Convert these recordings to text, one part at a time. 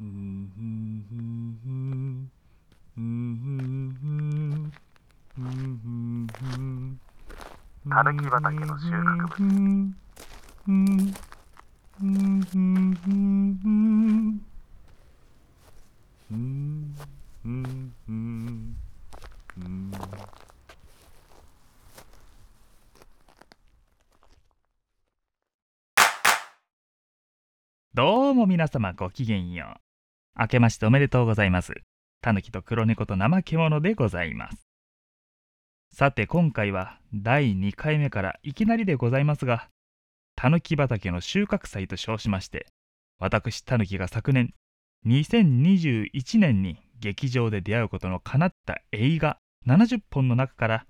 たぬき畑の収穫物どうも皆様ごきげんよう。明けましておめでとうございます。たぬきと黒猫と怠け者でございます。さて今回は第2回目からいきなりでございますが、たぬき畑の収穫祭と称しまして、私たぬきが昨年2021年に劇場で出会うことの叶った映画70本の中から、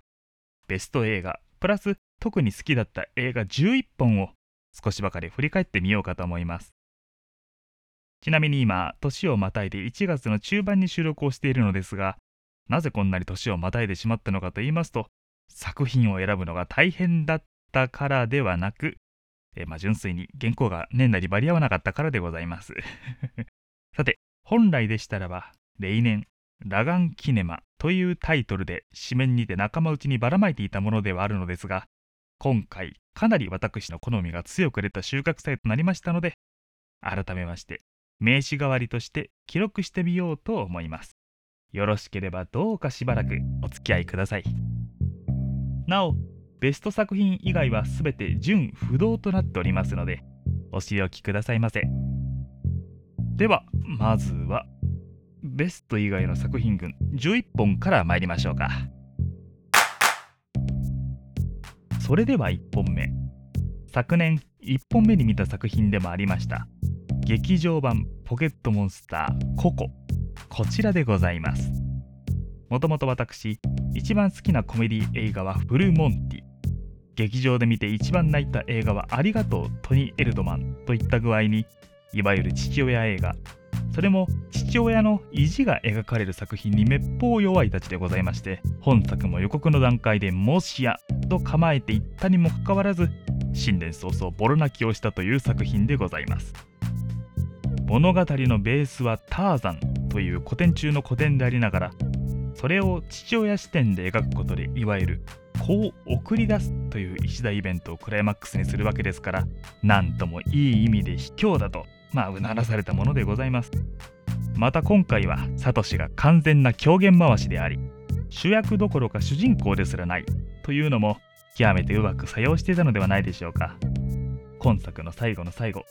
ベスト映画プラス特に好きだった映画11本を少しばかり振り返ってみようかと思います。ちなみに今、年をまたいで1月の中盤に収録をしているのですが、なぜこんなに年をまたいでしまったのかと言いますと、作品を選ぶのが大変だったからではなく、えまあ、純粋に原稿が年内に間に合わなかったからでございます。さて、本来でしたらば、例年、ラガンキネマというタイトルで紙面にて仲間内にばらまいていたものではあるのですが、今回かなり私の好みが強く出た収穫祭となりましたので、改めまして名刺代わりとして記録してみようと思います。よろしければどうかしばらくお付き合いください。なお、ベスト作品以外はすべて純不動となっておりますので、お仕置きくださいませ。では、まずは、ベスト以外の作品群11本から参りましょうか。それでは1本目。昨年1本目に見た作品でもありました劇場版ポケットモンスターココ。こちらでございます。もともと私一番好きなコメディ映画はフルモンティ。劇場で見て一番泣いた映画はありがとうトニー・エルドマンといった具合にいわゆる父親映画。それも父親の意地が描かれる作品にめっぽう弱いたちでございまして本作も予告の段階でもしやと構えていったにもかかわらず新年早々ボロ泣きをしたという作品でございます。物語のベースはターザンという古典中の古典でありながらそれを父親視点で描くことでいわゆる子を送り出すという一大イベントをクライマックスにするわけですから何ともいい意味で卑怯だとまあうならされたものでございます。また今回はサトシが完全な狂言回しであり主役どころか主人公ですらないというのも極めてうまく作用していたのではないでしょうか。今作の最後の最後。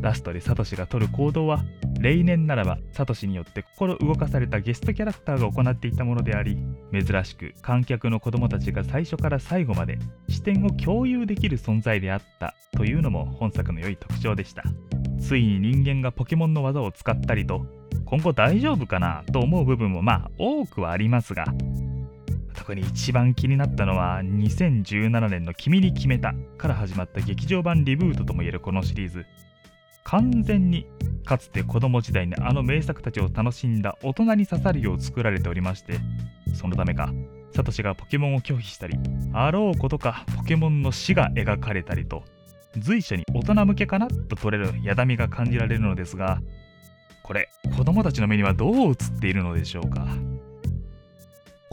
ラストでサトシが取る行動は例年ならばサトシによって心動かされたゲストキャラクターが行っていたものであり珍しく観客の子供たちが最初から最後まで視点を共有できる存在であったというのも本作の良い特徴でした。ついに人間がポケモンの技を使ったりと今後大丈夫かなと思う部分もまあ多くはありますが特に一番気になったのは2017年の「君に決めた」から始まった劇場版リブートともいえるこのシリーズ。完全にかつて子供時代にあの名作たちを楽しんだ大人に刺さるよう作られておりましてそのためかサトシがポケモンを拒否したりあろうことかポケモンの死が描かれたりと随所に大人向けかなと取れるやだみが感じられるのですがこれ子供たちの目にはどう映っているのでしょうか。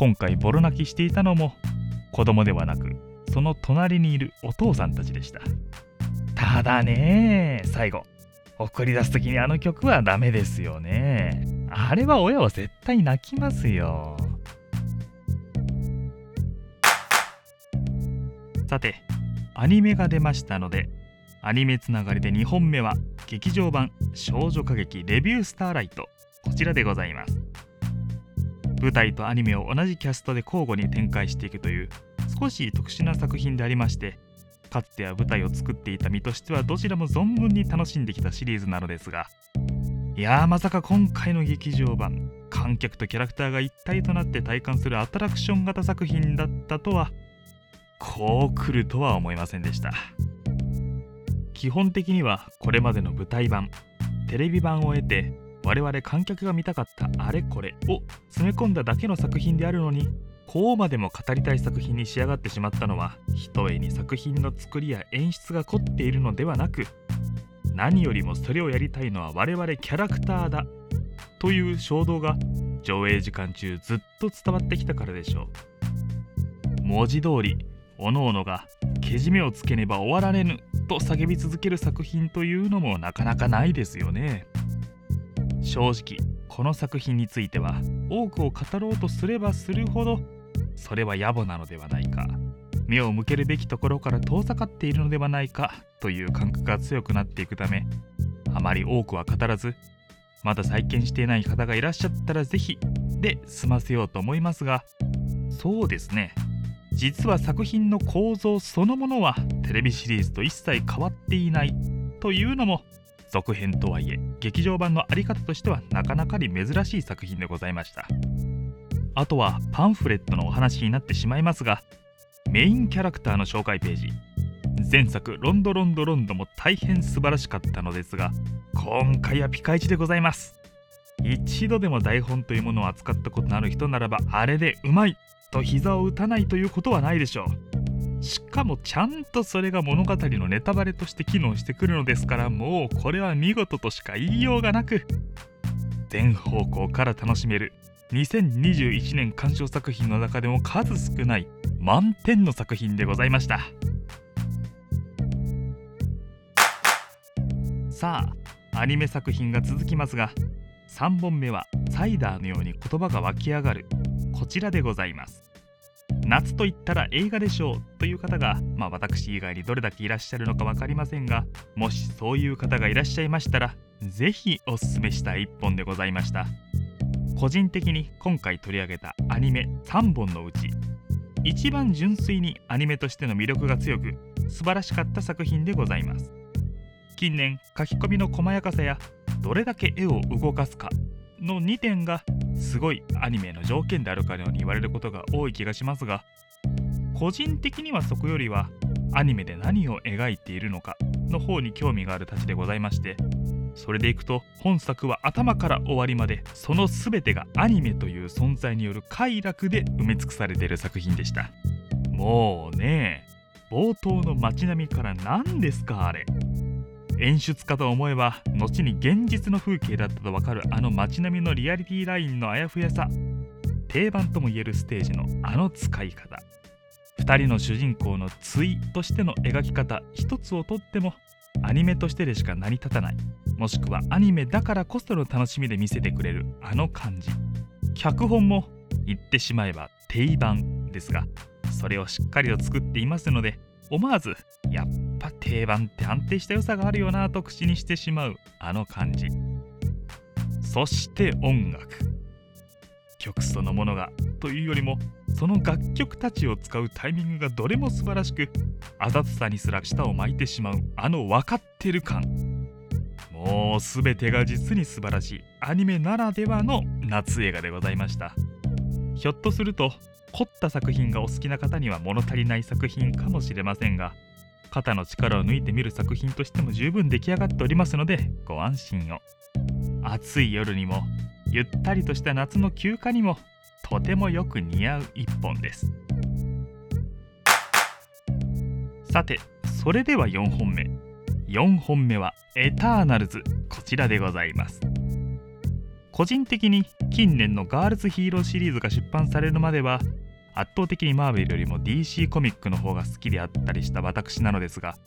今回ボロ泣きしていたのも子供ではなくその隣にいるお父さんたちでした。ただね最後。送り出す時にあの曲はダメですよね。あれは親は絶対泣きますよ。さてアニメが出ましたのでアニメつながりで2本目は劇場版少女歌劇レビュースターライト。こちらでございます。舞台とアニメを同じキャストで交互に展開していくという少し特殊な作品でありましてかつては舞台を作っていた身としてはどちらも存分に楽しんできたシリーズなのですがいやーまさか今回の劇場版観客とキャラクターが一体となって体感するアトラクション型作品だったとはこう来るとは思いませんでした。基本的にはこれまでの舞台版テレビ版を得て我々観客が見たかったあれこれを詰め込んだだけの作品であるのにこうまでも語りたい作品に仕上がってしまったのはひとえに作品の作りや演出が凝っているのではなく何よりもそれをやりたいのは我々キャラクターだという衝動が上映時間中ずっと伝わってきたからでしょう。文字通り各々がけじめをつけねば終わられぬと叫び続ける作品というのもなかなかないですよね。正直この作品については多くを語ろうとすればするほどそれは野暮なのではないか。目を向けるべきところから遠ざかっているのではないか。という感覚が強くなっていくためあまり多くは語らずまだ再建していない方がいらっしゃったら是非で済ませようと思いますがそうですね。実は作品の構造そのものはテレビシリーズと一切変わっていない。というのも続編とはいえ劇場版の在り方としてはなかなかに珍しい作品でございました。あとはパンフレットのお話になってしまいますがメインキャラクターの紹介ページ。前作「ロンドロンドロンド」も大変素晴らしかったのですが今回はピカイチでございます。一度でも台本というものを扱ったことのある人ならばあれでうまいと膝を打たないということはないでしょう。しかもちゃんとそれが物語のネタバレとして機能してくるのですからもうこれは見事としか言いようがなく全方向から楽しめる2021年鑑賞作品の中でも数少ない満点の作品でございました。さあアニメ作品が続きますが3本目はサイダーのように言葉が湧き上がるこちらでございます。夏と言ったら映画でしょうという方が、まあ、私以外にどれだけいらっしゃるのか分かりませんがもしそういう方がいらっしゃいましたら是非おすすめしたい一本でございました。個人的に今回取り上げたアニメ3本のうち一番純粋にアニメとしての魅力が強く素晴らしかった作品でございます。近年書き込みの細やかさやどれだけ絵を動かすかの2点がすごいアニメの条件であるかのように言われることが多い気がしますが個人的にはそこよりはアニメで何を描いているのかの方に興味があるたちでございましてそれでいくと本作は頭から終わりまでその全てがアニメという存在による快楽で埋め尽くされている作品でした。もうね冒頭の街並みから何ですかあれ。演出かと思えば後に現実の風景だったとわかるあの街並みのリアリティラインのあやふやさ。定番ともいえるステージのあの使い方。2人の主人公の対としての描き方一つをとってもアニメとしてでしか成り立たない。もしくはアニメだからこその楽しみで見せてくれるあの感じ。脚本も言ってしまえば定番ですがそれをしっかりと作っていますので思わずやっぱ定番って安定した良さがあるよなと口にしてしまうあの感じ。そして音楽。曲そのものがというよりもその楽曲たちを使うタイミングがどれも素晴らしくあざとさにすら舌を巻いてしまうあの分かってる感。もう全てが実に素晴らしいアニメならではの夏映画でございました。ひょっとすると凝った作品がお好きな方には物足りない作品かもしれませんが肩の力を抜いてみる作品としても十分出来上がっておりますのでご安心を。暑い夜にもゆったりとした夏の休暇にもとてもよく似合う一本です。さてそれでは4本目。4本目はエターナルズ。こちらでございます。個人的に近年のガールズヒーローシリーズが出版されるまでは圧倒的にマーベルよりも DC コミックの方が好きであったりした私なのですが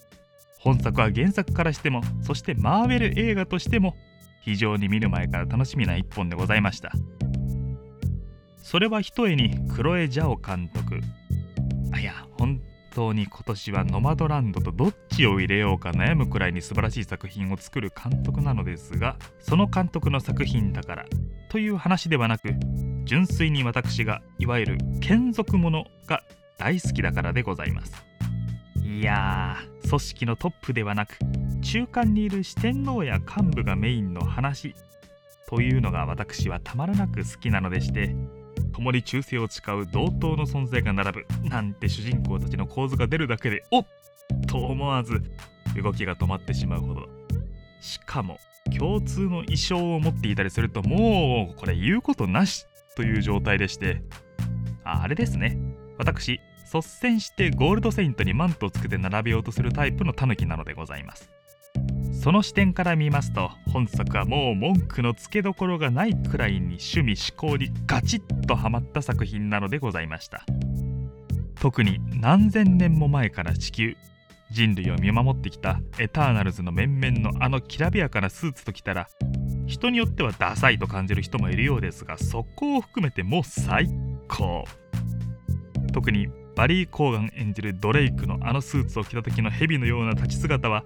本作は原作からしてもそしてマーベル映画としても非常に見る前から楽しみな一本でございました。それはひとえにクロエ・ジャオ監督。あいや本当に今年はノマドランドとどっちを入れようか悩むくらいに素晴らしい作品を作る監督なのですがその監督の作品だからという話ではなく純粋に私がいわゆる眷属ものが大好きだからでございます。いやー組織のトップではなく中間にいる四天王や幹部がメインの話というのが私はたまらなく好きなのでして共に忠誠を誓う同等の存在が並ぶ。なんて主人公たちの構図が出るだけでおっと思わず動きが止まってしまうほど。しかも共通の衣装を持っていたりするともうこれ言うことなしという状態でして。ああれですね。私率先してゴールドセイントにマントをつけて並べようとするタイプのタヌキなのでございます。その視点から見ますと本作はもう文句のつけどころがないくらいに趣味思考にガチッとハマった作品なのでございました。特に何千年も前から地球人類を見守ってきたエターナルズの面々のあのきらびやかなスーツときたら人によってはダサいと感じる人もいるようですがそこを含めてもう最高。特にバリー・コーガン演じるドレイクのあのスーツを着た時の蛇のような立ち姿は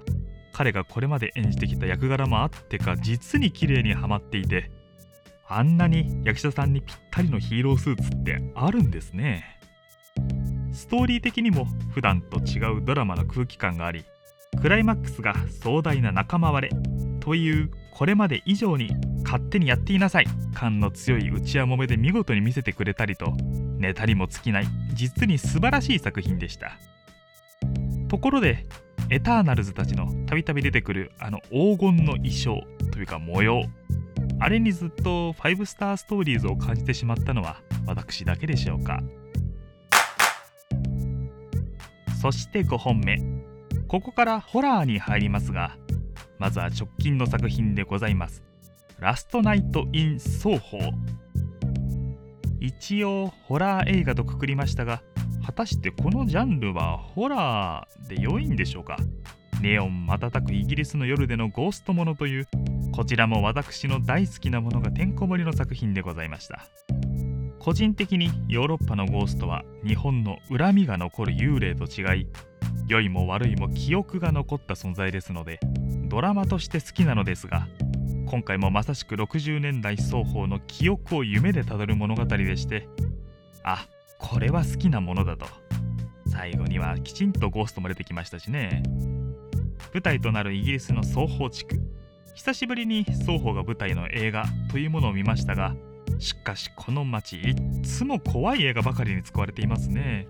彼がこれまで演じてきた役柄もあってか実に綺麗にはまっていてあんなに役者さんにぴったりのヒーロースーツってあるんですね。ストーリー的にも普段と違うドラマの空気感がありクライマックスが壮大な仲間割れというこれまで以上に勝手にやっていなさい感の強い内輪もめで見事に見せてくれたりとネタにも尽きない実に素晴らしい作品でした。ところでエターナルズたちのたびたび出てくるあの黄金の衣装というか模様。あれにずっと5スターストーリーズを感じてしまったのは私だけでしょうか。そして5本目。ここからホラーに入りますがまずは直近の作品でございます。ラストナイト・イン・双方。一応ホラー映画とくくりましたが果たしてこのジャンルはホラーで良いんでしょうか？ネオン瞬くイギリスの夜でのゴーストものというこちらも私の大好きなものがてんこ盛りの作品でございました。個人的にヨーロッパのゴーストは日本の恨みが残る幽霊と違い良いも悪いも記憶が残った存在ですのでドラマとして好きなのですが今回もまさしく60年代双方の記憶を夢でたどる物語でしてあこれは好きなものだと。最後にはきちんとゴーストも出てきましたしね。舞台となるイギリスの双方地区。久しぶりに双方が舞台の映画というものを見ましたがしかしこの街いっつも怖い映画ばかりに使われていますね。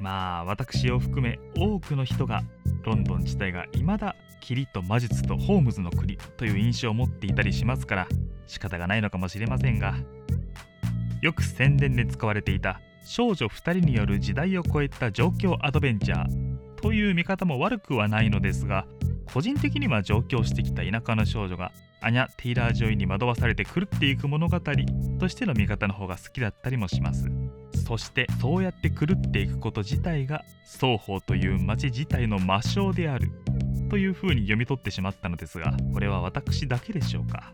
まあ私を含め多くの人がロンドン自体が未だ霧と魔術とホームズの国という印象を持っていたりしますから仕方がないのかもしれませんがよく宣伝で使われていた少女2人による時代を超えた状況アドベンチャーという見方も悪くはないのですが個人的には上京してきた田舎の少女がアニャ・テイラー・ジョイに惑わされて狂っていく物語としての見方の方が好きだったりもします。そしてそうやって狂っていくこと自体がソーホーという町自体の魔性であるという風に読み取ってしまったのですがこれは私だけでしょうか？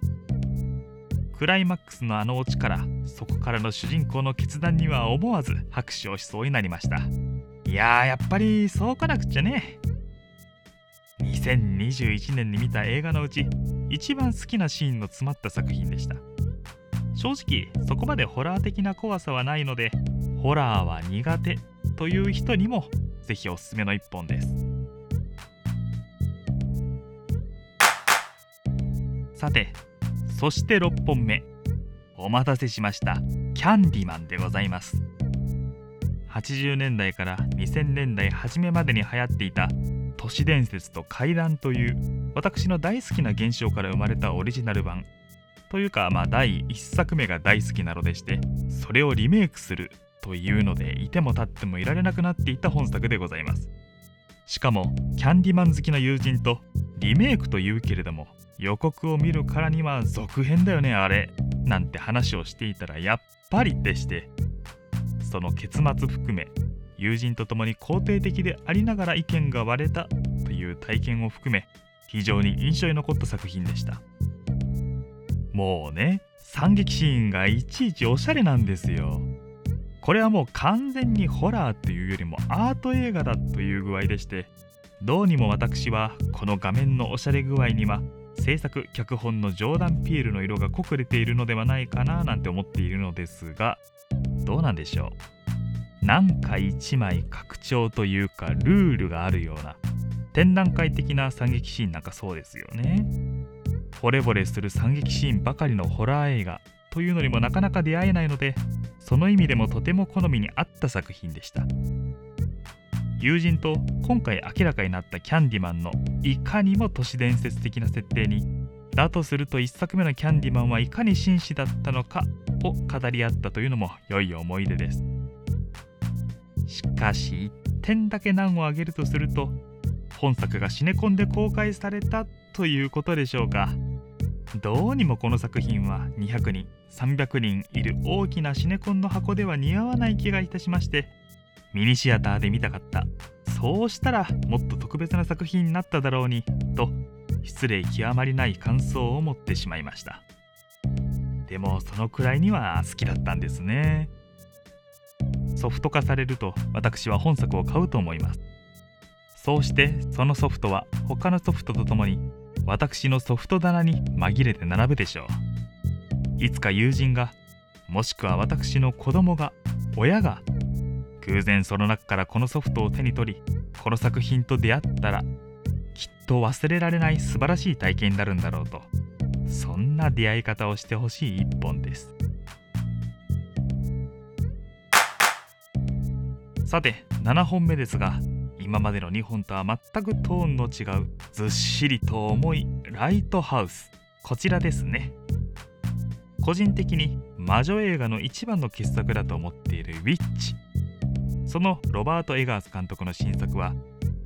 クライマックスのあのオチからそこからの主人公の決断には思わず拍手をしそうになりました。いややっぱりそうかなくっちゃね。2021年に見た映画のうち一番好きなシーンの詰まった作品でした。正直そこまでホラー的な怖さはないのでホラーは苦手という人にもぜひおすすめの一本です。さてそして6本目。お待たせしました。キャンディマンでございます。80年代から2000年代初めまでに流行っていた都市伝説と怪談という私の大好きな現象から生まれたオリジナル版。というかまあ第1作目が大好きなのでしてそれをリメイクするというのでいても立ってもいられなくなっていた本作でございます。しかもキャンディマン好きな友人とリメイクというけれども予告を見るからには続編だよねあれ。なんて話をしていたらやっぱりでして。その結末含め友人と共に肯定的でありながら意見が割れたという体験を含め非常に印象に残った作品でした。もうね惨劇シーンがいちいちおしゃれなんですよ。これはもう完全にホラーというよりもアート映画だという具合でしてどうにも私はこの画面のおしゃれ具合には制作脚本のジョーダン・ピエールの色が濃く出ているのではないかななんて思っているのですがどうなんでしょう。なんか一枚拡張というかルールがあるような展覧会的な惨劇シーンなんかそうですよね。惚れ惚れする惨劇シーンばかりのホラー映画というのにもなかなか出会えないのでその意味でもとても好みに合った作品でした。友人と今回明らかになったキャンディマンのいかにも都市伝説的な設定にだとすると1作目のキャンディマンはいかに紳士だったのかを語り合ったというのも良い思い出です。しかし1点だけ難を挙げるとすると本作がシネコンで公開されたということでしょうか。どうにもこの作品は200人300人いる大きなシネコンの箱では似合わない気がいたしましてミニシアターで見たかった。そうしたらもっと特別な作品になっただろうにと失礼極まりない感想を持ってしまいました。でもそのくらいには好きだったんですね。ソフト化されると私は本作を買うと思います。そうしてそのソフトは他のソフトとともに私のソフト棚に紛れて並ぶでしょう。いつか友人がもしくは私の子供が親が偶然その中からこのソフトを手に取りこの作品と出会ったらきっと忘れられない素晴らしい体験になるんだろうとそんな出会い方をしてほしい一本です。さて7本目ですが今までの2本とは全くトーンの違うずっしりと重いライトハウス。こちらですね。個人的に魔女映画の一番の傑作だと思っているウィッチ。そのロバート・エガース監督の新作は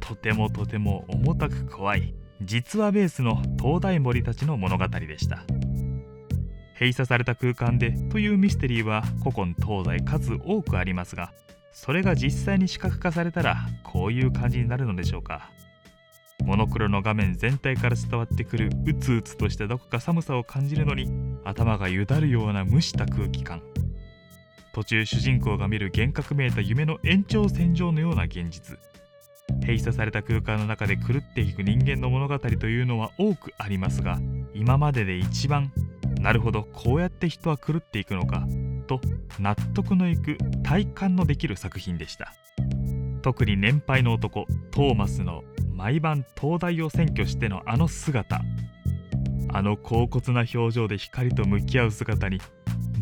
とてもとても重たく怖い実話ベースの東大森たちの物語でした。閉鎖された空間でというミステリーは古今東西数多くありますがそれが実際に視覚化されたらこういう感じになるのでしょうか。モノクロの画面全体から伝わってくるうつうつとしたどこか寒さを感じるのに頭がゆだるような蒸した空気感。途中主人公が見る幻覚めいた夢の延長線上のような現実。閉鎖された空間の中で狂っていく人間の物語というのは多くありますが今までで一番なるほどこうやって人は狂っていくのかと納得のいく体感のできる作品でした。特に年配の男トーマスの毎晩灯台を占拠してのあの姿。あの恍惚な表情で光と向き合う姿に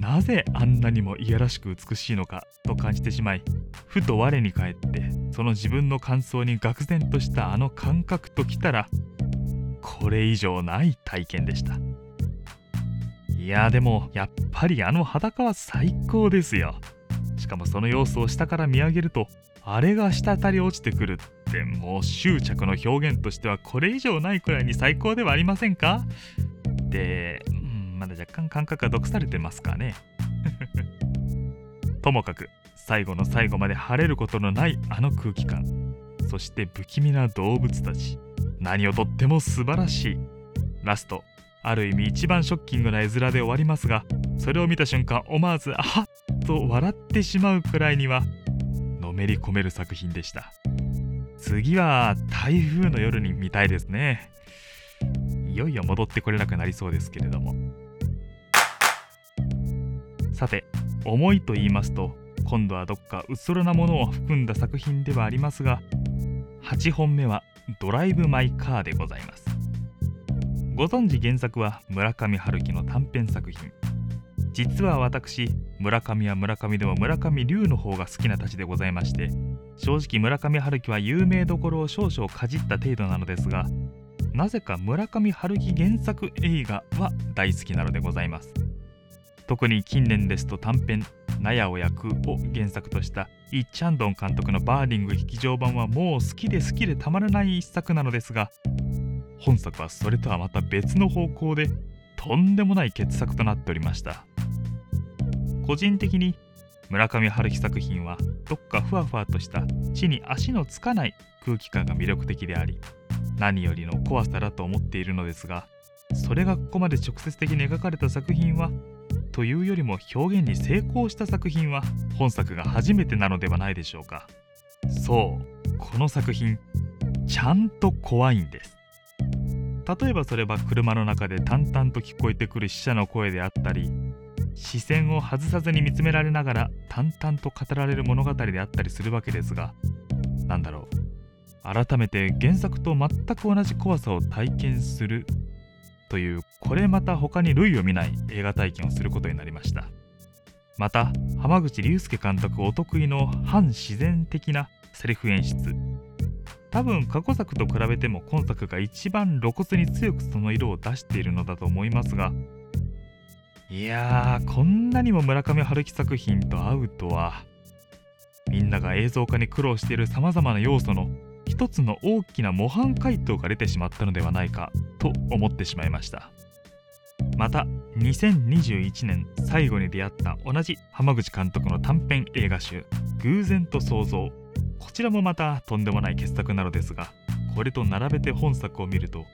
なぜあんなにもいやらしく美しいのかと感じてしまいふと我に返ってその自分の感想に愕然としたあの感覚ときたらこれ以上ない体験でした。いやでもやっぱりあの裸は最高ですよ。しかもその様子を下から見上げるとあれが滴り落ちてくるってもう執着の表現としてはこれ以上ないくらいに最高ではありませんか？で、まだ若干感覚が毒されてますかね。ともかく最後の最後まで晴れることのないあの空気感。そして不気味な動物たち。何をとっても素晴らしい。ラストある意味一番ショッキングな絵面で終わりますがそれを見た瞬間思わずあっと笑ってしまうくらいにはのめり込める作品でした。次は台風の夜に見たいですね。いよいよ戻ってこれなくなりそうですけれども。さて思いと言いますと今度はどっかうつろなものを含んだ作品ではありますが8本目は「ドライブ・マイ・カー」でございます。ご存知原作は村上春樹の短編作品。実は私村上は村上でも村上龍の方が好きなたちでございまして正直村上春樹は有名どころを少々かじった程度なのですがなぜか村上春樹原作映画は大好きなのでございます。特に近年ですと短編「納屋を焼く」を原作としたイ・チャンドン監督のバーディング劇場版はもう好きで好きでたまらない一作なのですが本作はそれとはまた別の方向でとんでもない傑作となっておりました。個人的に村上春樹作品はどっかふわふわとした地に足のつかない空気感が魅力的であり何よりの怖さだと思っているのですがそれがここまで直接的に描かれた作品はというよりも表現に成功した作品は本作が初めてなのではないでしょうか。そうこの作品ちゃんと怖いんです。例えばそれは車の中で淡々と聞こえてくる死者の声であったり視線を外さずに見つめられながら淡々と語られる物語であったりするわけですが何だろう。改めて原作と全く同じ怖さを体験するというこれまた他に類を見ない映画体験をすることになりました。また浜口竜介監督お得意の反自然的なセリフ演出。多分過去作と比べても今作が一番露骨に強くその色を出しているのだと思いますが。いやーこんなにも村上春樹作品と合うとは。みんなが映像化に苦労しているさまざまな要素の一つの大きな模範解答が出てしまったのではないかと思ってしまいました。また2021年最後に出会った同じ浜口監督の短編映画集「偶然と想像」こちらもまたとんでもない傑作なのですがこれと並べて本作を見ると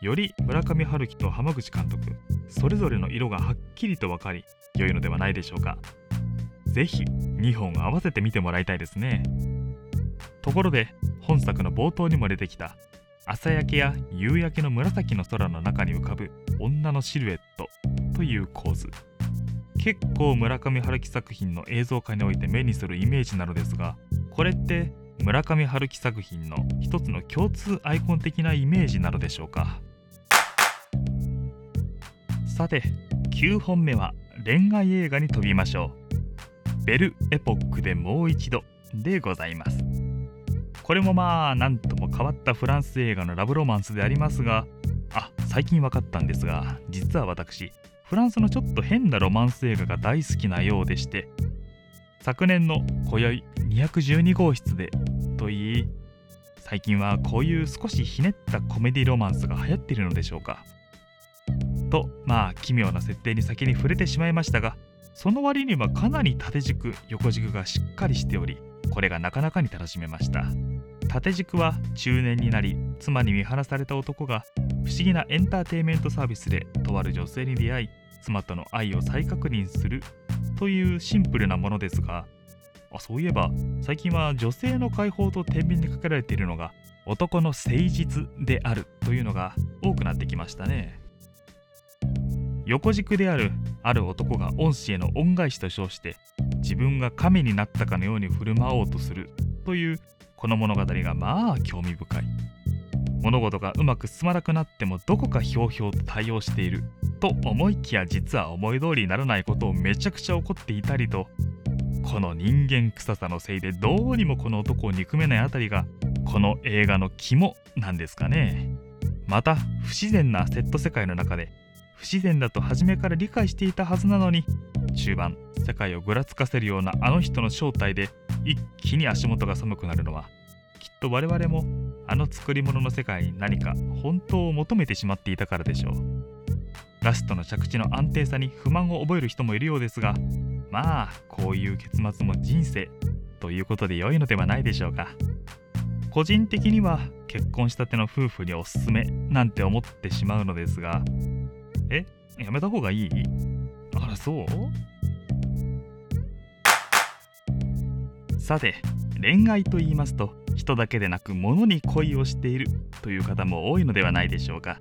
より村上春樹と浜口監督それぞれの色がはっきりと分かり良いのではないでしょうか。ぜひ2本合わせて見てもらいたいですね。ところで本作の冒頭にも出てきた朝焼けや夕焼けの紫の空の中に浮かぶ女のシルエットという構図。結構村上春樹作品の映像化において目にするイメージなのですがこれって村上春樹作品の一つの共通アイコン的なイメージなのでしょうか？さて9本目は恋愛映画に飛びましょう。ベルエポックでもう一度でございます。これもまあなんとも変わったフランス映画のラブロマンスでありますがあ最近分かったんですが実は私フランスのちょっと変なロマンス映画が大好きなようでして昨年の今宵212号室でといい最近はこういう少しひねったコメディロマンスが流行っているのでしょうか。とまあ奇妙な設定に先に触れてしまいましたがその割にはかなり縦軸横軸がしっかりしておりこれがなかなかに楽しめました。縦軸は中年になり妻に見放された男が不思議なエンターテインメントサービスでとある女性に出会い妻との愛を再確認するというシンプルなものですがあそういえば最近は女性の解放と天秤にかけられているのが男の誠実であるというのが多くなってきましたね。横軸であるある男が恩師への恩返しと称して自分が神になったかのように振る舞おうとするというこの物語がまあ興味深い。物事がうまく進まなくなってもどこかひょうひょうと対応していると思いきや実は思い通りにならないことをめちゃくちゃ怒っていたりとこの人間臭さのせいでどうにもこの男を憎めないあたりがこの映画の肝なんですかね。また不自然なセット世界の中で不自然だと初めから理解していたはずなのに中盤世界をぐらつかせるようなあの人の正体で一気に足元が寒くなるのはきっと我々もあの作り物の世界に何か本当を求めてしまっていたからでしょう。ラストの着地の安定さに不満を覚える人もいるようですがまあこういう結末も人生ということで良いのではないでしょうか。個人的には結婚したての夫婦におすすめなんて思ってしまうのですがえやめた方がいいあらそう？さて恋愛と言いますと人だけでなく物に恋をしているという方も多いのではないでしょうか。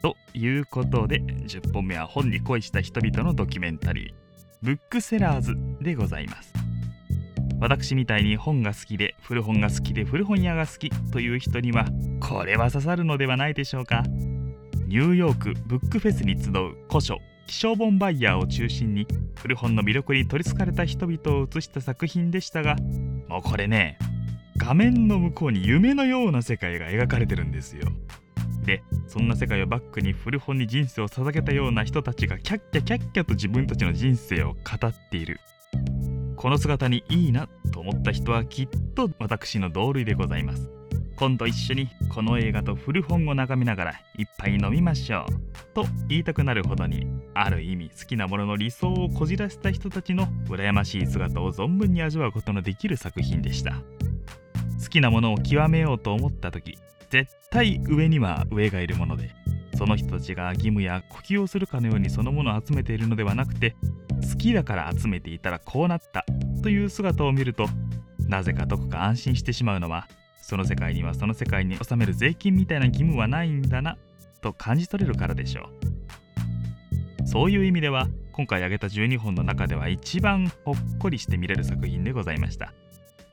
ということで10本目は本に恋した人々のドキュメンタリーブックセラーズでございます。私みたいに本が好きで古本が好きで古本屋が好きという人にはこれは刺さるのではないでしょうか。ニューヨークブックフェスに集う古書希少本バイヤーを中心に古本の魅力に取りつかれた人々を映した作品でしたがもうこれね画面の向こうに夢のような世界が描かれてるんですよ。でそんな世界をバックに古本に人生を捧げたような人たちがキャッキャキャッキャと自分たちの人生を語っている。この姿にいいなと思った人はきっと私の同類でございます。今度一緒にこの映画と古本を眺めながら一杯飲みましょうと言いたくなるほどにある意味好きなものの理想をこじらせた人たちの羨ましい姿を存分に味わうことのできる作品でした。好きなものを極めようと思った時絶対上には上がいるものでその人たちが義務や呼吸をするかのようにそのものを集めているのではなくて好きだから集めていたらこうなったという姿を見るとなぜかどこか安心してしまうのはその世界にはその世界に納める税金みたいな義務はないんだなと感じ取れるからでしょう。そういう意味では今回挙げた12本の中では一番ほっこりして見れる作品でございました。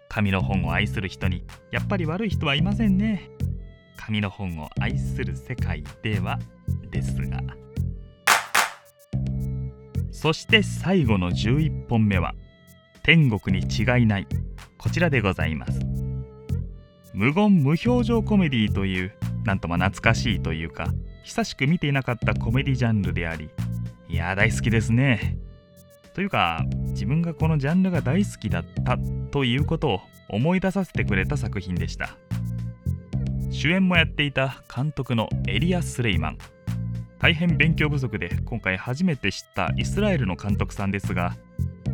紙の本を愛する人にやっぱり悪い人はいませんね。紙の本を愛する世界では。ですがそして最後の11本目は天国に違いない。こちらでございます。無言無表情コメディというなんとも懐かしいというか久しく見ていなかったコメディジャンルでありいや大好きですね。というか自分がこのジャンルが大好きだったということを思い出させてくれた作品でした。主演もやっていた監督のエリア・スレイマン。大変勉強不足で今回初めて知ったイスラエルの監督さんですが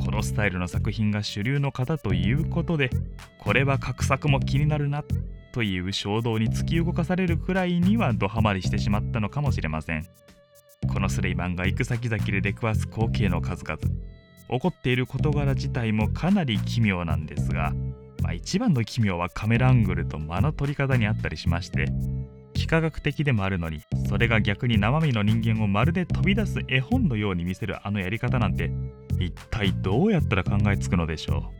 このスタイルの作品が主流の方ということでこれは画策も気になるなという衝動に突き動かされるくらいにはドハマりしてしまったのかもしれません。このスレイマンが行く先々で出くわす光景の数々起こっている事柄自体もかなり奇妙なんですが、まあ、一番の奇妙はカメラアングルと間の取り方にあったりしまして幾何学的でもあるのにそれが逆に生身の人間をまるで飛び出す絵本のように見せるあのやり方なんて一体どうやったら考えつくのでしょ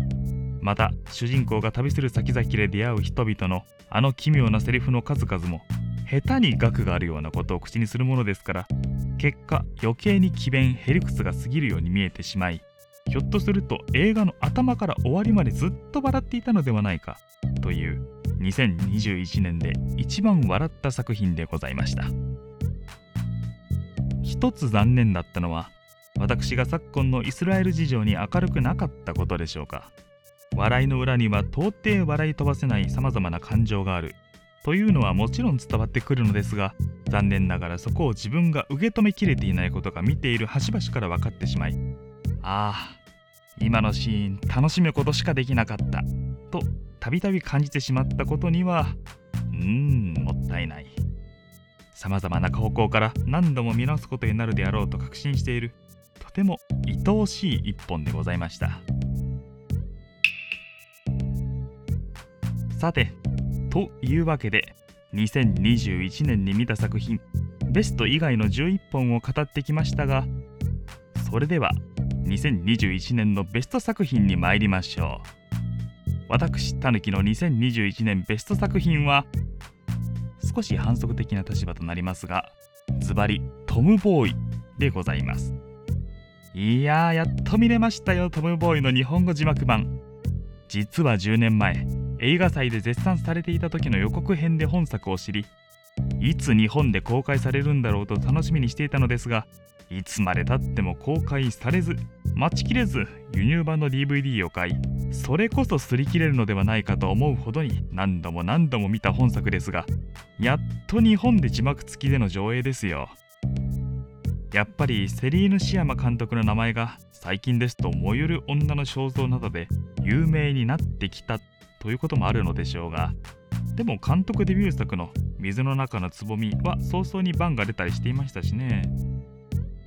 う？また主人公が旅する先々で出会う人々のあの奇妙なセリフの数々も下手に額があるようなことを口にするものですから結果余計に詭弁へりくつが過ぎるように見えてしまいひょっとすると映画の頭から終わりまでずっと笑っていたのではないかという2021年で一番笑った作品でございました。一つ残念だったのは私が昨今のイスラエル事情に明るくなかったことでしょうか。笑いの裏には到底笑い飛ばせないさまざまな感情があるというのはもちろん伝わってくるのですが残念ながらそこを自分が受け止めきれていないことが見ている端々から分かってしまいああ今のシーン楽しむことしかできなかったとたびたび感じてしまったことにはうーんもったいない。さまざまな方向から何度も見直すことになるであろうと確信しているとても愛おしい一本でございました。さてというわけで2021年に見た作品ベスト以外の11本を語ってきましたがそれでは2021年のベスト作品に参りましょう。私たぬきの2021年ベスト作品は少し反則的な立場となりますがズバリトム・ボーイでございます。いやーやっと見れましたよトム・ボーイの日本語字幕版。実は10年前映画祭で絶賛されていた時の予告編で本作を知りいつ日本で公開されるんだろうと楽しみにしていたのですがいつまでたっても公開されず待ちきれず輸入版の DVD を買いそれこそ擦り切れるのではないかと思うほどに何度も何度も見た本作ですがやっと日本で字幕付きでの上映ですよ。やっぱりセリーヌ・シヤマ監督の名前が最近ですと燃ゆる女の肖像などで有名になってきたということもあるのでしょうがでも監督デビュー作の「水の中のつぼみ」は早々にバンが出たりしていましたしね。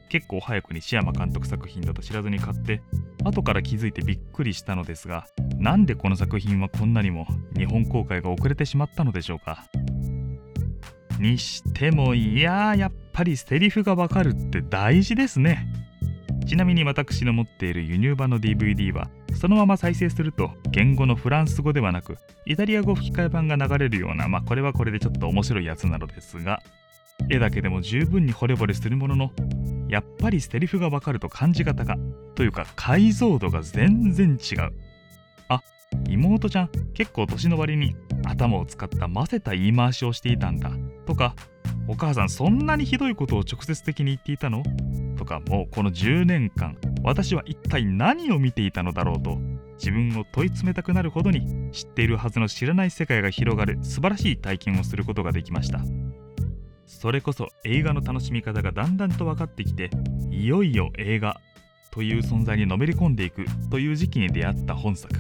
結構早くにシヤマ監督作品だと知らずに買って後から気づいてびっくりしたのですがなんでこの作品はこんなにも日本公開が遅れてしまったのでしょうか。にしてもいややっぱりセリフがわかるって大事ですね。ちなみに私の持っている輸入版の DVD はそのまま再生すると言語のフランス語ではなくイタリア語吹き替え版が流れるようなまあこれはこれでちょっと面白いやつなのですが絵だけでも十分に惚れ惚れするもののやっぱりセリフがわかると感じ方がというか解像度が全然違う。あ妹ちゃん結構年の割に頭を使った混ぜた言い回しをしていたんだとかお母さんそんなにひどいことを直接的に言っていたの？とかもうこの10年間私は一体何を見ていたのだろうと自分を問い詰めたくなるほどに知っているはずの知らない世界が広がる素晴らしい体験をすることができました。それこそ映画の楽しみ方がだんだんと分かってきていよいよ映画という存在にのめり込んでいくという時期に出会った本作。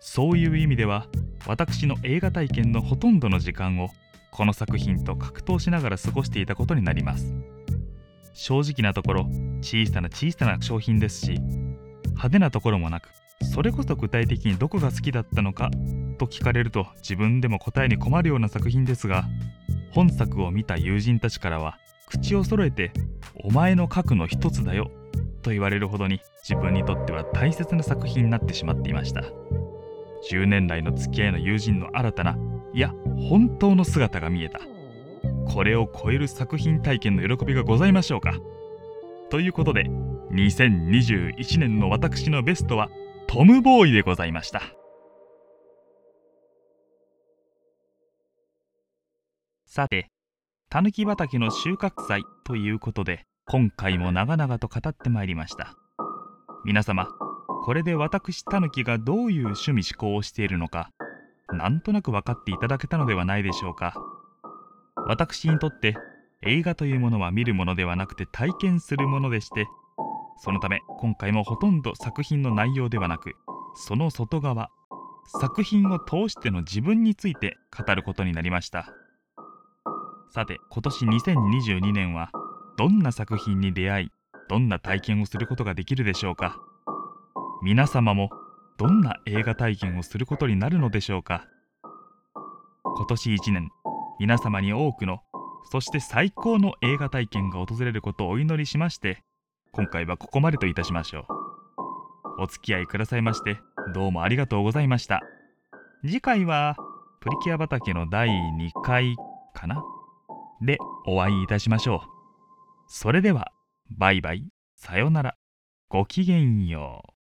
そういう意味では私の映画体験のほとんどの時間をこの作品と格闘しながら過ごしていたことになります。正直なところ小さな小さな商品ですし派手なところもなくそれこそ具体的にどこが好きだったのかと聞かれると自分でも答えに困るような作品ですが本作を見た友人たちからは口を揃えて「お前の核の一つだよ」と言われるほどに自分にとっては大切な作品になってしまっていました。10年来の付き合いの友人の新たないや本当の姿が見えた。これを超える作品体験の喜びがございましょうか。ということで2021年の私のベストはトム・ボーイでございました。さて、たぬき畑の収穫祭ということで、今回も長々と語ってまいりました。皆様、これで私たぬきがどういう趣味思考をしているのか、なんとなく分かっていただけたのではないでしょうか。私にとって映画というものは見るものではなくて体験するものでしてそのため今回もほとんど作品の内容ではなくその外側作品を通しての自分について語ることになりました。さて今年2022年はどんな作品に出会いどんな体験をすることができるでしょうか。皆様もどんな映画体験をすることになるのでしょうか？今年1年皆様に多くのそして最高の映画体験が訪れることをお祈りしまして今回はここまでといたしましょう。お付き合いくださいましてどうもありがとうございました。次回はプリキュア畑の第2回かな？でお会いいたしましょう。それではバイバイ。さようなら。ごきげんよう。